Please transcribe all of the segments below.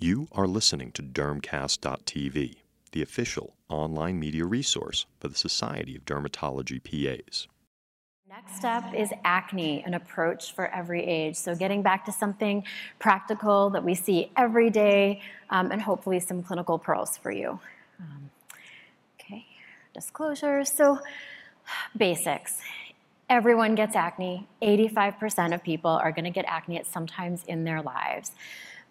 You are listening to Dermcast.tv, the official online media resource for the Society of Dermatology PAs. Next up is acne, an approach for every age. So, getting back to something practical that we see every day um, and hopefully some clinical pearls for you. Um, okay, disclosures. So, basics. Everyone gets acne. 85% of people are going to get acne at some times in their lives.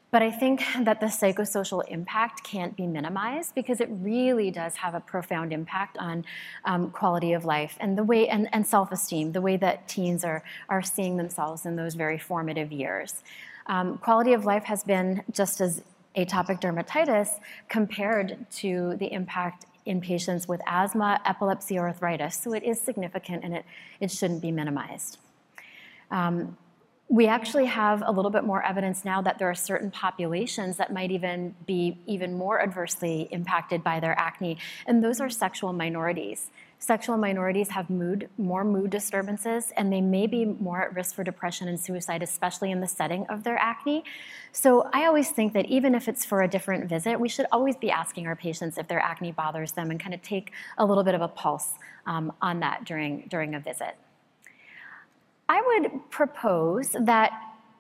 But I think that the psychosocial impact can't be minimized because it really does have a profound impact on um, quality of life and the way and, and self-esteem, the way that teens are, are seeing themselves in those very formative years. Um, quality of life has been just as atopic dermatitis compared to the impact in patients with asthma, epilepsy, or arthritis. So it is significant and it, it shouldn't be minimized. Um, we actually have a little bit more evidence now that there are certain populations that might even be even more adversely impacted by their acne, and those are sexual minorities. Sexual minorities have mood, more mood disturbances, and they may be more at risk for depression and suicide, especially in the setting of their acne. So I always think that even if it's for a different visit, we should always be asking our patients if their acne bothers them and kind of take a little bit of a pulse um, on that during, during a visit. I would propose that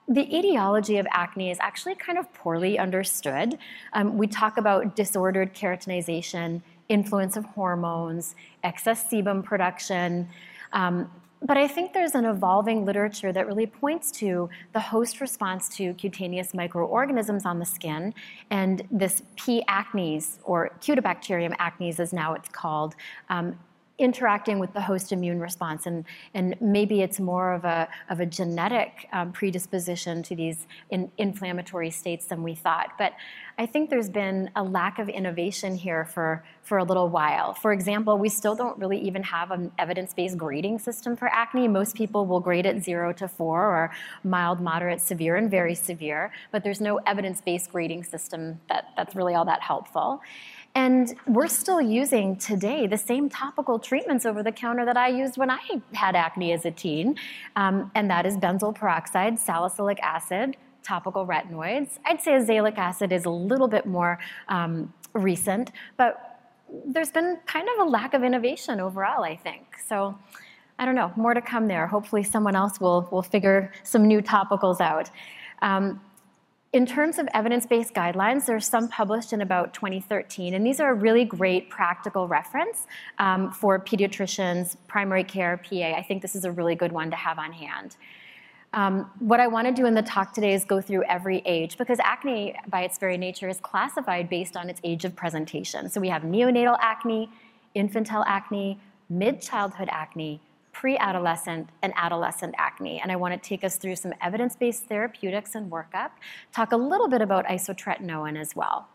the etiology of acne is actually kind of poorly understood. Um, we talk about disordered keratinization, influence of hormones, excess sebum production. Um, but I think there's an evolving literature that really points to the host response to cutaneous microorganisms on the skin and this P. acnes, or Cutibacterium acnes as now it's called, um, interacting with the host immune response and, and maybe it's more of a, of a genetic um, predisposition to these in, inflammatory states than we thought. But i think there's been a lack of innovation here for, for a little while. For example we still don't really even have an evidence-based grading system for acne. Most people will grade it 0 to 4 or mild moderate severe and very severe but there's no evidence-based grading system that, that's really all that helpful and we're still using today the same topical treatments over the counter that I used when I had acne as a teen, um, and that is benzoyl peroxide, salicylic acid, topical retinoids. I'd say azelaic acid is a little bit more um, recent, but there's been kind of a lack of innovation overall, I think. So I don't know, more to come there. Hopefully someone else will, will figure some new topicals out. Um, in terms of evidence-based guidelines, there's some published in about 2013, and these are a really great practical reference um, for pediatricians, primary care, PA. I think this is a really good one to have on hand. Um, what I want to do in the talk today is go through every age because acne, by its very nature, is classified based on its age of presentation. So we have neonatal acne, infantile acne, mid-childhood acne, pre-adolescent and adolescent acne. And I want to take us through some evidence-based therapeutics and workup, talk a little bit about isotretinoin as well.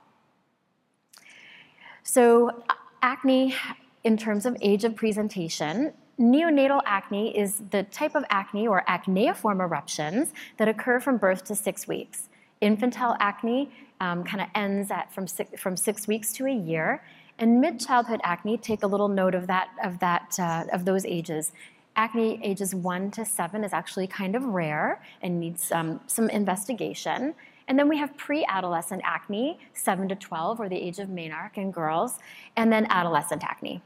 So acne, in terms of age of presentation, neonatal acne is the type of acne or acneiform eruptions that occur from birth to six weeks. Infantile acne um, kind of ends at from six, from six weeks to a year, and mid-childhood acne, take a little note of that of that uh, of those ages. Acne ages one to seven is actually kind of rare and needs um, some investigation. And then we have pre-adolescent acne, 7 to 12, or the age of Menarche in girls, and then adolescent acne.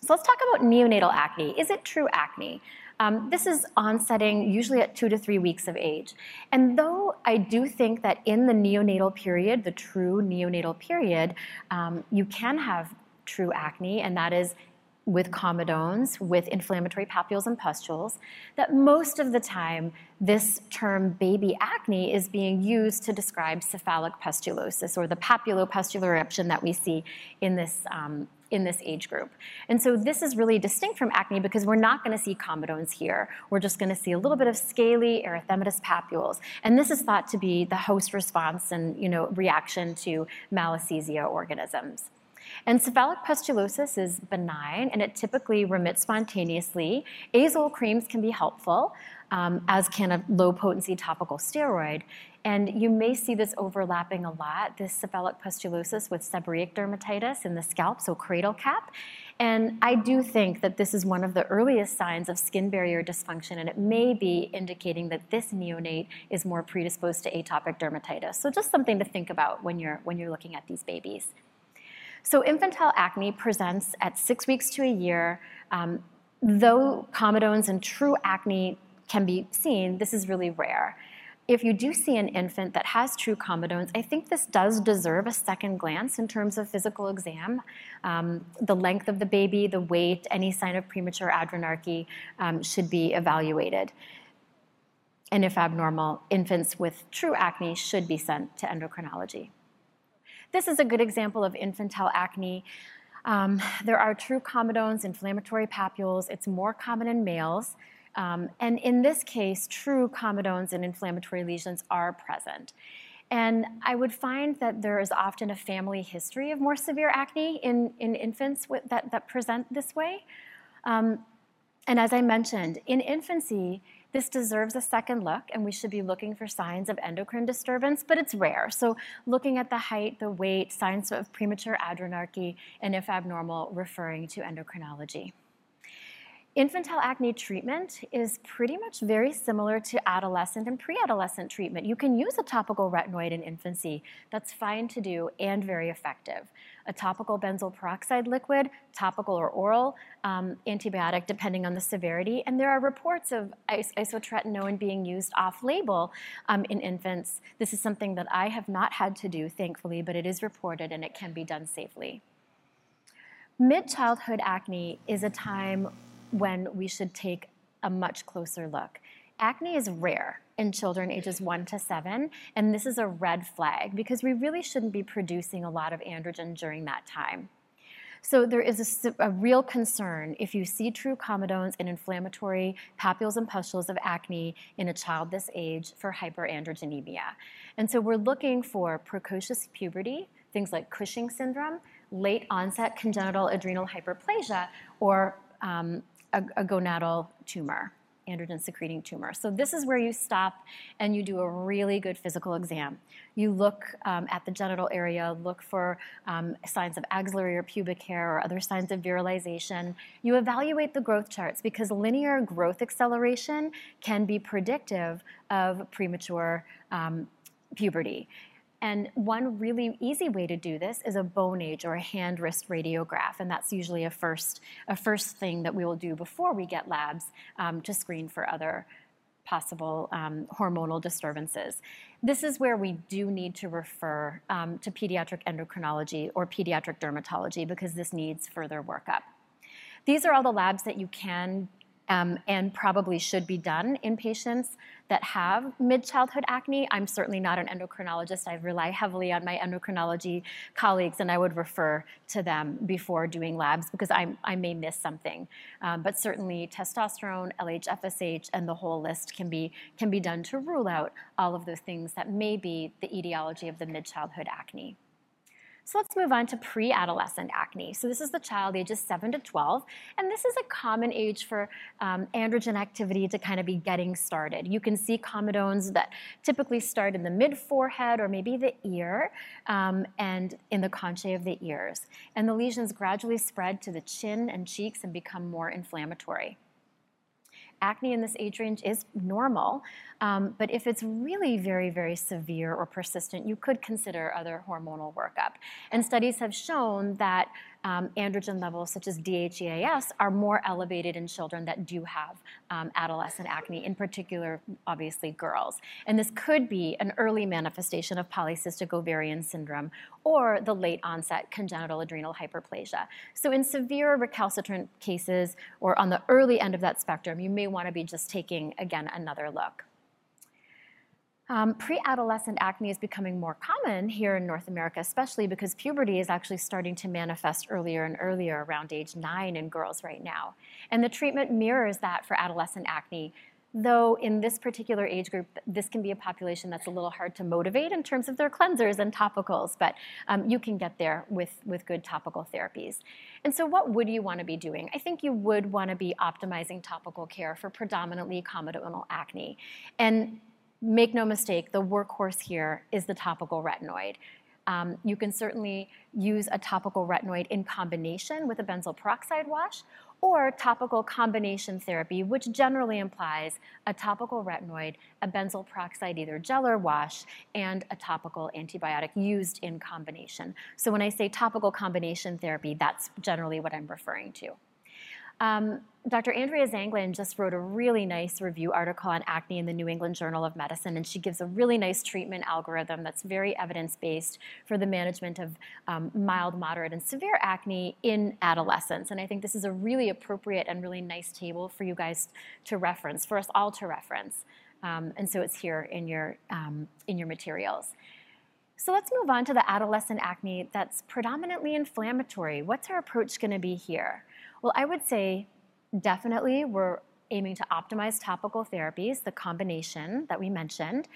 So let's talk about neonatal acne. Is it true acne? Um, this is onsetting usually at two to three weeks of age. And though I do think that in the neonatal period, the true neonatal period, um, you can have true acne, and that is with comedones, with inflammatory papules and pustules, that most of the time this term baby acne is being used to describe cephalic pustulosis or the papulopustular eruption that we see in this, um, in this age group. And so this is really distinct from acne because we're not going to see comedones here. We're just going to see a little bit of scaly erythematous papules. And this is thought to be the host response and you know, reaction to malassezia organisms. And cephalic pustulosis is benign and it typically remits spontaneously. Azole creams can be helpful, um, as can a low potency topical steroid. And you may see this overlapping a lot, this cephalic pustulosis with seborrheic dermatitis in the scalp, so cradle cap. And I do think that this is one of the earliest signs of skin barrier dysfunction, and it may be indicating that this neonate is more predisposed to atopic dermatitis. So just something to think about when you're, when you're looking at these babies. So infantile acne presents at six weeks to a year. Um, though comedones and true acne can be seen, this is really rare if you do see an infant that has true comedones, I think this does deserve a second glance in terms of physical exam. Um, the length of the baby, the weight, any sign of premature adrenarche um, should be evaluated. And if abnormal, infants with true acne should be sent to endocrinology. This is a good example of infantile acne. Um, there are true comedones, inflammatory papules. It's more common in males. Um, and in this case, true comedones and inflammatory lesions are present. And I would find that there is often a family history of more severe acne in, in infants that, that present this way. Um, and as I mentioned, in infancy, this deserves a second look, and we should be looking for signs of endocrine disturbance, but it's rare. So, looking at the height, the weight, signs of premature adrenarche, and if abnormal, referring to endocrinology. Infantile acne treatment is pretty much very similar to adolescent and pre-adolescent treatment. You can use a topical retinoid in infancy. That's fine to do and very effective. A topical benzoyl peroxide liquid, topical or oral, um, antibiotic depending on the severity. And there are reports of is isotretinoin being used off-label um, in infants. This is something that I have not had to do, thankfully, but it is reported and it can be done safely. Mid-childhood acne is a time when we should take a much closer look. Acne is rare in children ages 1 to 7, and this is a red flag because we really shouldn't be producing a lot of androgen during that time. So there is a, a, real concern if you see true comedones and inflammatory papules and pustules of acne in a child this age for hyperandrogenemia. And so we're looking for precocious puberty, things like Cushing syndrome, late onset congenital adrenal hyperplasia, or um, a, a gonadal tumor, androgen secreting tumor. So this is where you stop and you do a really good physical exam. You look um, at the genital area, look for um, signs of axillary or pubic hair or other signs of virilization. You evaluate the growth charts because linear growth acceleration can be predictive of premature um, puberty. And one really easy way to do this is a bone age or a hand wrist radiograph. And that's usually a first, a first thing that we will do before we get labs um, to screen for other possible um, hormonal disturbances. This is where we do need to refer um, to pediatric endocrinology or pediatric dermatology because this needs further workup. These are all the labs that you can um, and probably should be done in patients that have mid-childhood acne. I'm certainly not an endocrinologist. I rely heavily on my endocrinology colleagues, and I would refer to them before doing labs because I, I may miss something. Um, but certainly testosterone, LH, FSH, and the whole list can be, can be done to rule out all of those things that may be the etiology of the mid-childhood acne. So let's move on to pre-adolescent acne. So this is the child ages 7 to 12, and this is a common age for um, androgen activity to kind of be getting started. You can see comedones that typically start in the mid-forehead or maybe the ear um, and in the conchae of the ears. And the lesions gradually spread to the chin and cheeks and become more inflammatory acne in this age range is normal, um, but if it's really very, very severe or persistent, you could consider other hormonal workup. And studies have shown that um, androgen levels such as DHEAS are more elevated in children that do have um, adolescent acne, in particular, obviously, girls. And this could be an early manifestation of polycystic ovarian syndrome or the late onset congenital adrenal hyperplasia. So, in severe recalcitrant cases or on the early end of that spectrum, you may want to be just taking, again, another look. Um, pre-adolescent acne is becoming more common here in North America, especially because puberty is actually starting to manifest earlier and earlier around age nine in girls right now. And the treatment mirrors that for adolescent acne. though in this particular age group, this can be a population that's a little hard to motivate in terms of their cleansers and topicals, but um, you can get there with, with good topical therapies. And so what would you wanna be doing? I think you would wanna be optimizing topical care for predominantly comedonal acne. And make no mistake, the workhorse here is the topical retinoid. Um, you can certainly use a topical retinoid in combination with a benzoyl peroxide wash, or topical combination therapy, which generally implies a topical retinoid, a benzoyl peroxide either gel or wash, and a topical antibiotic used in combination. So when I say topical combination therapy, that's generally what I'm referring to. Um, Dr. Andrea Zaenglein just wrote a really nice review article on acne in the New England Journal of Medicine, and she gives a really nice treatment algorithm that's very evidence based for the management of um, mild, moderate, and severe acne in adolescents. And I think this is a really appropriate and really nice table for you guys to reference, for us all to reference. Um, and so it's here in your, um, in your materials. So let's move on to the adolescent acne that's predominantly inflammatory. What's our approach going to be here? Well, I would say definitely we're aiming to optimize topical therapies, the combination that we mentioned,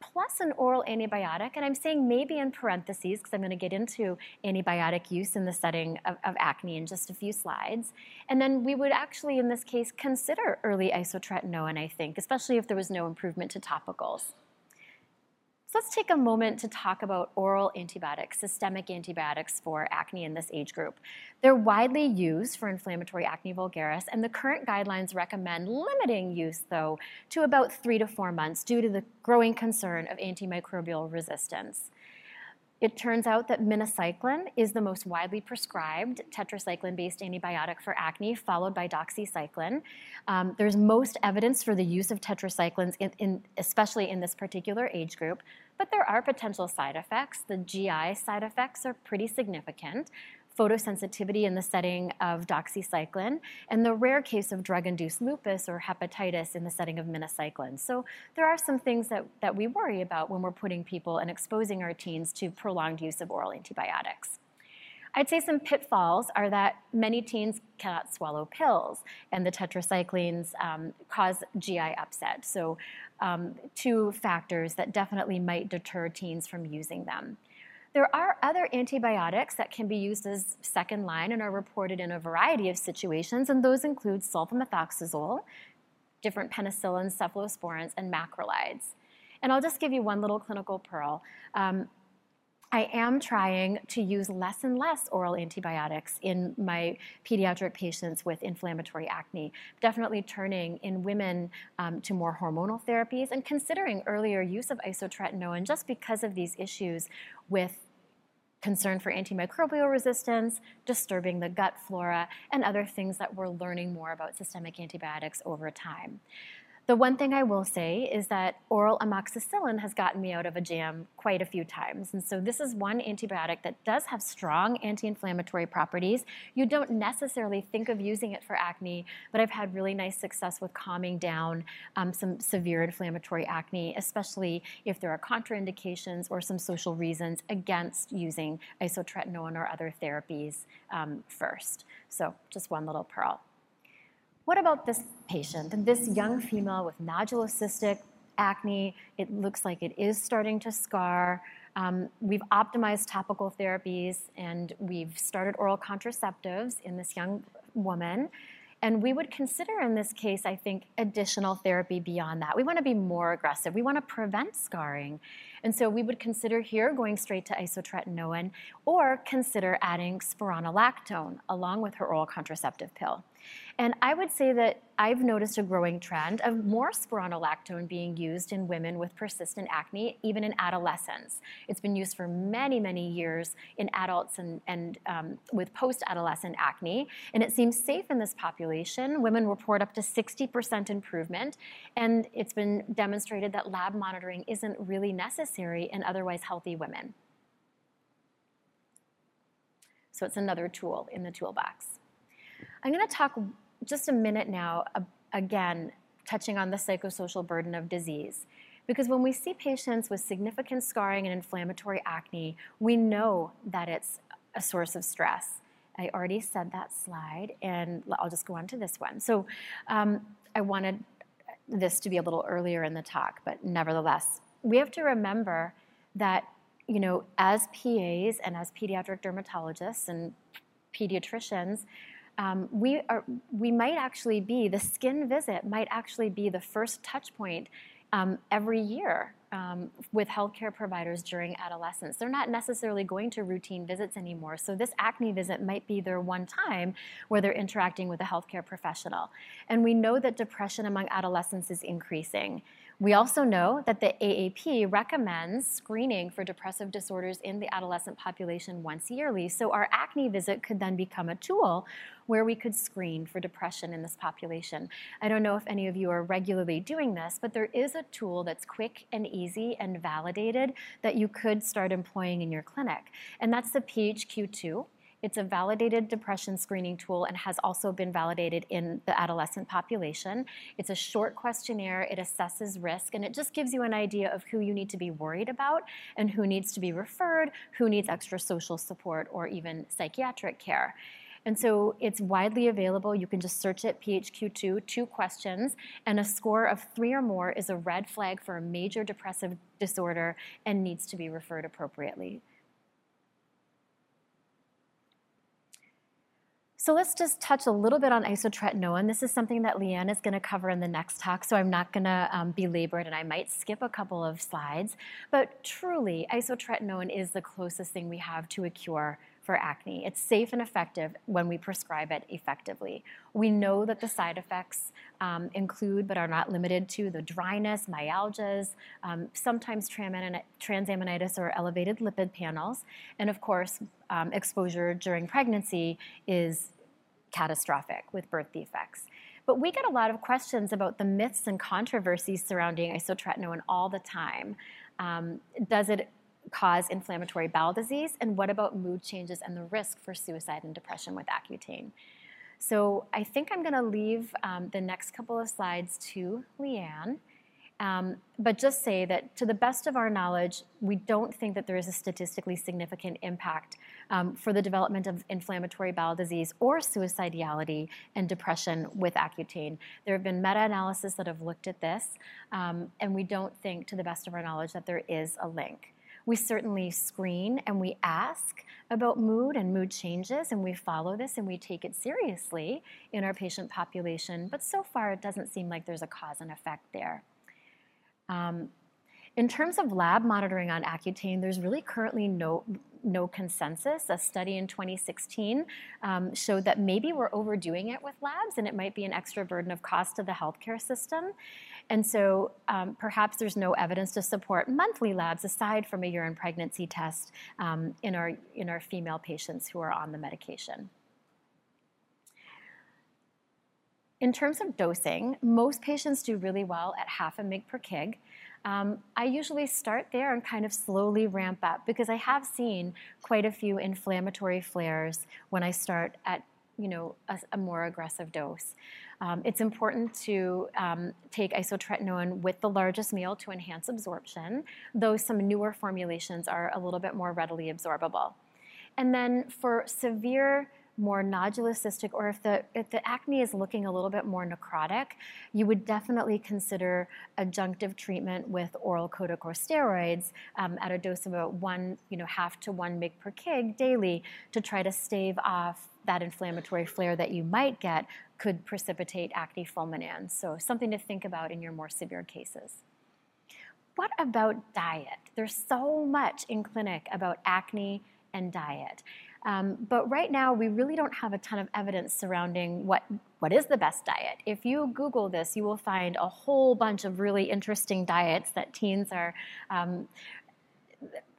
plus an oral antibiotic. And I'm saying maybe in parentheses because I'm going to get into antibiotic use in the setting of, of, acne in just a few slides. And then we would actually, in this case, consider early isotretinoin, I think, especially if there was no improvement to topicals. So let's take a moment to talk about oral antibiotics, systemic antibiotics for acne in this age group. They're widely used for inflammatory acne vulgaris, and the current guidelines recommend limiting use, though, to about three to four months due to the growing concern of antimicrobial resistance. It turns out that minocycline is the most widely prescribed tetracycline-based antibiotic for acne, followed by doxycycline. Um, there's most evidence for the use of tetracyclines, in, in, especially in this particular age group, but there are potential side effects. The GI side effects are pretty significant photosensitivity in the setting of doxycycline, and the rare case of drug-induced lupus or hepatitis in the setting of minocycline. So there are some things that, that we worry about when we're putting people and exposing our teens to prolonged use of oral antibiotics. I'd say some pitfalls are that many teens cannot swallow pills, and the tetracyclines um, cause GI upset. So, um, two factors that definitely might deter teens from using them. There are other antibiotics that can be used as second line and are reported in a variety of situations, and those include sulfamethoxazole, different penicillins, cephalosporins, and macrolides. And I'll just give you one little clinical pearl. Um, I am trying to use less and less oral antibiotics in my pediatric patients with inflammatory acne. Definitely turning in women um, to more hormonal therapies and considering earlier use of isotretinoin just because of these issues with concern for antimicrobial resistance, disturbing the gut flora, and other things that we're learning more about systemic antibiotics over time. The one thing I will say is that oral amoxicillin has gotten me out of a jam quite a few times. And so this is one antibiotic that does have strong anti-inflammatory properties. You don't necessarily think of using it for acne, but I've had really nice success with calming down um, some severe inflammatory acne, especially if there are contraindications or some social reasons against using isotretinoin or other therapies um, first. So just one little pearl. What about this patient? This young female with nodulocystic acne, it looks like it is starting to scar. Um, we've optimized topical therapies and we've started oral contraceptives in this young woman. And we would consider in this case, I think, additional therapy beyond that. We want to be more aggressive. We want to prevent scarring. And so we would consider here going straight to isotretinoin or consider adding spironolactone along with her oral contraceptive pill. And I would say that I've noticed a growing trend of more spironolactone being used in women with persistent acne, even in adolescents. It's been used for many, many years in adults and, and um, with post adolescent acne, and it seems safe in this population. Women report up to 60% improvement, and it's been demonstrated that lab monitoring isn't really necessary in otherwise healthy women. So it's another tool in the toolbox. I'm going to talk just a minute now, again, touching on the psychosocial burden of disease. Because when we see patients with significant scarring and inflammatory acne, we know that it's a source of stress. I already said that slide, and I'll just go on to this one. So um, I wanted this to be a little earlier in the talk, but nevertheless, we have to remember that you know, as PAs and as pediatric dermatologists and pediatricians, um, we are we might actually be the skin visit might actually be the first touch point um, every year um, with healthcare providers during adolescence. They're not necessarily going to routine visits anymore. So, this acne visit might be their one time where they're interacting with a healthcare professional. And we know that depression among adolescents is increasing. We also know that the AAP recommends screening for depressive disorders in the adolescent population once yearly. So our acne visit could then become a tool where we could screen for depression in this population. I don't know if any of you are regularly doing this, but there is a tool that's quick and easy and validated that you could start employing in your clinic, and that's the PHQ2. It's a validated depression screening tool and has also been validated in the adolescent population. It's a short questionnaire, it assesses risk, and it just gives you an idea of who you need to be worried about and who needs to be referred, who needs extra social support or even psychiatric care. And so it's widely available. You can just search it, PHQ2, two questions, and a score of three or more is a red flag for a major depressive disorder and needs to be referred appropriately. So let's just touch a little bit on isotretinoin. This is something that Leanne is going to cover in the next talk, so I'm not going to um, belabor it, and I might skip a couple of slides. But truly, isotretinoin is the closest thing we have to a cure for acne. It's safe and effective when we prescribe it effectively. We know that the side effects um, include, but are not limited to, the dryness, myalgias, um, sometimes transaminitis or elevated lipid panels, and of course, um, exposure during pregnancy is catastrophic with birth defects. But we get a lot of questions about the myths and controversies surrounding isotretinoin all the time. Um, does it cause inflammatory bowel disease? And what about mood changes and the risk for suicide and depression with Accutane? So I think I'm going to leave um, the next couple of slides to Leanne. Um, but just say that to the best of our knowledge, we don't think that there is a statistically significant impact um, for the development of inflammatory bowel disease or suicidality and depression with Accutane. There have been meta-analyses that have looked at this, um, and we don't think, to the best of our knowledge, that there is a link. We certainly screen and we ask about mood and mood changes, and we follow this and we take it seriously in our patient population, but so far it doesn't seem like there's a cause and effect there. Um, in terms of lab monitoring on Accutane, there's really currently no, no consensus. A study in 2016 um, showed that maybe we're overdoing it with labs and it might be an extra burden of cost to the healthcare system. And so um, perhaps there's no evidence to support monthly labs aside from a urine pregnancy test um, in, our, in our female patients who are on the medication. In terms of dosing, most patients do really well at half a mg per kg. Um, I usually start there and kind of slowly ramp up because I have seen quite a few inflammatory flares when I start at you know a, a more aggressive dose. Um, it's important to um, take isotretinoin with the largest meal to enhance absorption, though some newer formulations are a little bit more readily absorbable. And then for severe more nodulocystic, or if the, if the acne is looking a little bit more necrotic, you would definitely consider adjunctive treatment with oral corticosteroids um, at a dose of about one, you know, half to one mg per kg daily to try to stave off that inflammatory flare that you might get could precipitate acne fulminans. So something to think about in your more severe cases. What about diet? There's so much in clinic about acne and diet. Um, but right now, we really don't have a ton of evidence surrounding what, what is the best diet. If you Google this, you will find a whole bunch of really interesting diets that teens are um,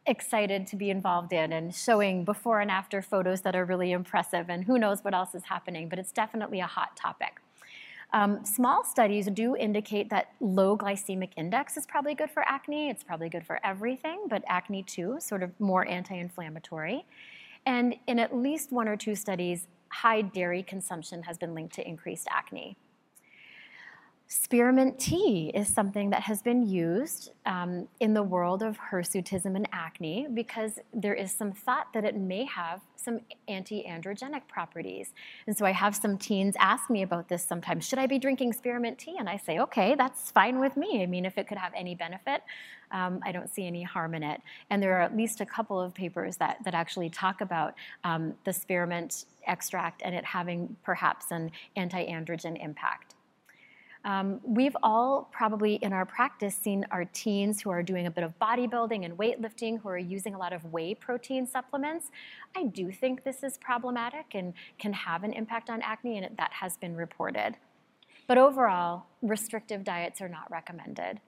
excited to be involved in and showing before and after photos that are really impressive, and who knows what else is happening, but it's definitely a hot topic. Um, small studies do indicate that low glycemic index is probably good for acne. It's probably good for everything, but acne too, sort of more anti inflammatory. And in at least one or two studies, high dairy consumption has been linked to increased acne. Spearmint tea is something that has been used um, in the world of hirsutism and acne because there is some thought that it may have some anti androgenic properties. And so I have some teens ask me about this sometimes. Should I be drinking spearmint tea? And I say, okay, that's fine with me. I mean, if it could have any benefit, um, I don't see any harm in it. And there are at least a couple of papers that, that actually talk about um, the spearmint extract and it having perhaps an anti androgen impact. Um, we've all probably in our practice seen our teens who are doing a bit of bodybuilding and weightlifting who are using a lot of whey protein supplements. I do think this is problematic and can have an impact on acne, and that has been reported. But overall, restrictive diets are not recommended.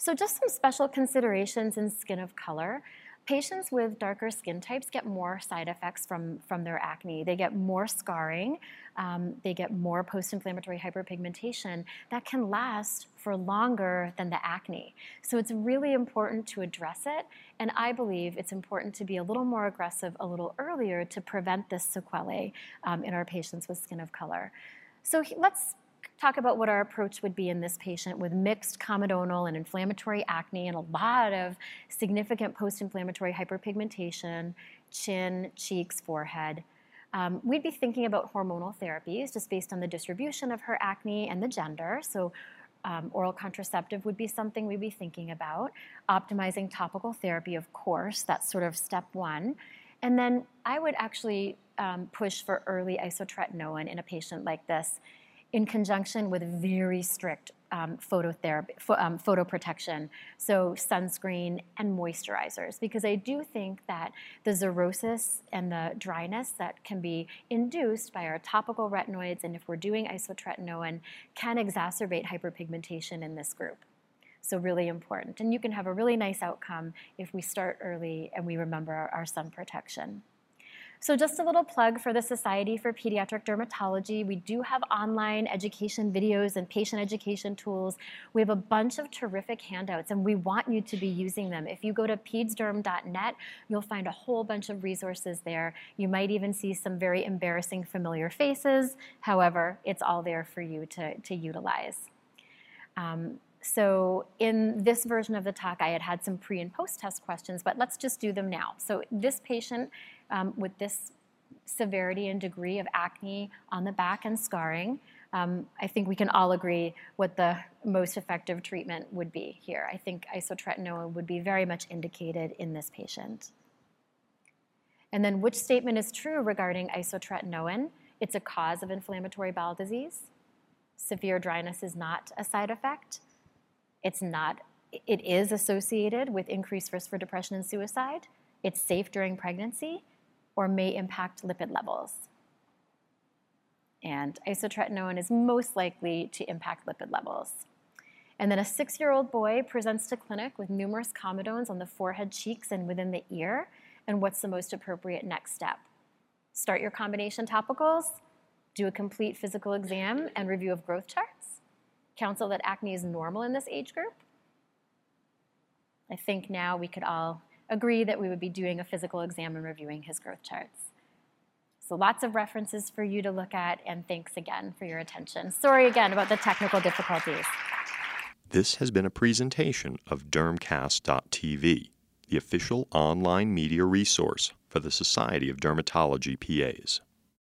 So, just some special considerations in skin of color. Patients with darker skin types get more side effects from, from their acne. They get more scarring, um, they get more post inflammatory hyperpigmentation that can last for longer than the acne. So it's really important to address it, and I believe it's important to be a little more aggressive a little earlier to prevent this sequelae um, in our patients with skin of color. So let's talk about what our approach would be in this patient with mixed comedonal and inflammatory acne and a lot of significant post-inflammatory hyperpigmentation, chin, cheeks, forehead. Um, we'd be thinking about hormonal therapies just based on the distribution of her acne and the gender. So um, oral contraceptive would be something we'd be thinking about. Optimizing topical therapy, of course, that's sort of step one. And then I would actually um, push for early isotretinoin in a patient like this in conjunction with very strict um, phototherapy, um, photo protection, so sunscreen and moisturizers, because I do think that the xerosis and the dryness that can be induced by our topical retinoids, and if we're doing isotretinoin, can exacerbate hyperpigmentation in this group. So really important. And you can have a really nice outcome if we start early and we remember our, our sun protection. So just a little plug for the Society for Pediatric Dermatology. We do have online education videos and patient education tools. We have a bunch of terrific handouts and we want you to be using them. If you go to pedsderm.net, you'll find a whole bunch of resources there. You might even see some very embarrassing familiar faces. However, it's all there for you to, to utilize. Um, so in this version of the talk, I had had some pre and post test questions, but let's just do them now. So this patient um, with this severity and degree of acne on the back and scarring, um, I think we can all agree what the most effective treatment would be here. I think isotretinoin would be very much indicated in this patient. And then which statement is true regarding isotretinoin? It's a cause of inflammatory bowel disease. Severe dryness is not a side effect. It's not, it is associated with increased risk for depression and suicide. It's safe during pregnancy or may impact lipid levels. And isotretinoin is most likely to impact lipid levels. And then a six year old boy presents to clinic with numerous comedones on the forehead, cheeks, and within the ear. And what's the most appropriate next step? Start your combination topicals, do a complete physical exam and review of growth charts, counsel that acne is normal in this age group. I think now we could all agree that we would be doing a physical exam and reviewing his growth charts. So lots of references for you to look at, and thanks again for your attention. Sorry again about the technical difficulties. This has been a presentation of Dermcast.tv, the official online media resource for the Society of Dermatology PAs.